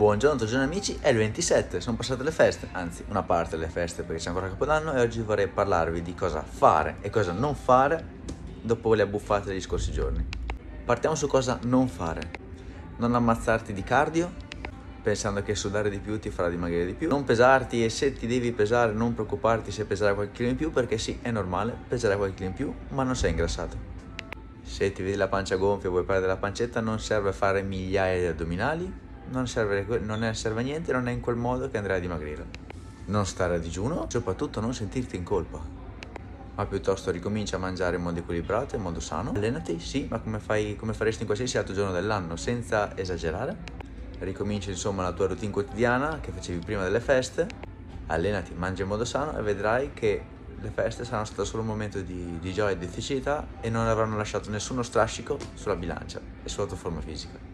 Buongiorno, buongiorno amici, è il 27, sono passate le feste, anzi una parte delle feste perché c'è ancora Capodanno e oggi vorrei parlarvi di cosa fare e cosa non fare dopo le abbuffate degli scorsi giorni. Partiamo su cosa non fare. Non ammazzarti di cardio, pensando che sudare di più ti farà dimagrire di più. Non pesarti e se ti devi pesare non preoccuparti se peserai qualche chilo in più perché sì, è normale, peserai qualche chilo in più, ma non sei ingrassato. Se ti vedi la pancia gonfia e vuoi perdere la pancetta non serve fare migliaia di addominali, non serve, non serve a niente, non è in quel modo che andrai a dimagrire. Non stare a digiuno, soprattutto non sentirti in colpa, ma piuttosto ricomincia a mangiare in modo equilibrato, in modo sano. Allenati, sì, ma come, fai, come faresti in qualsiasi altro giorno dell'anno, senza esagerare. Ricomincia insomma la tua routine quotidiana che facevi prima delle feste. Allenati, mangia in modo sano e vedrai che le feste saranno state solo un momento di, di gioia e di felicità e non avranno lasciato nessuno strascico sulla bilancia e sulla tua forma fisica.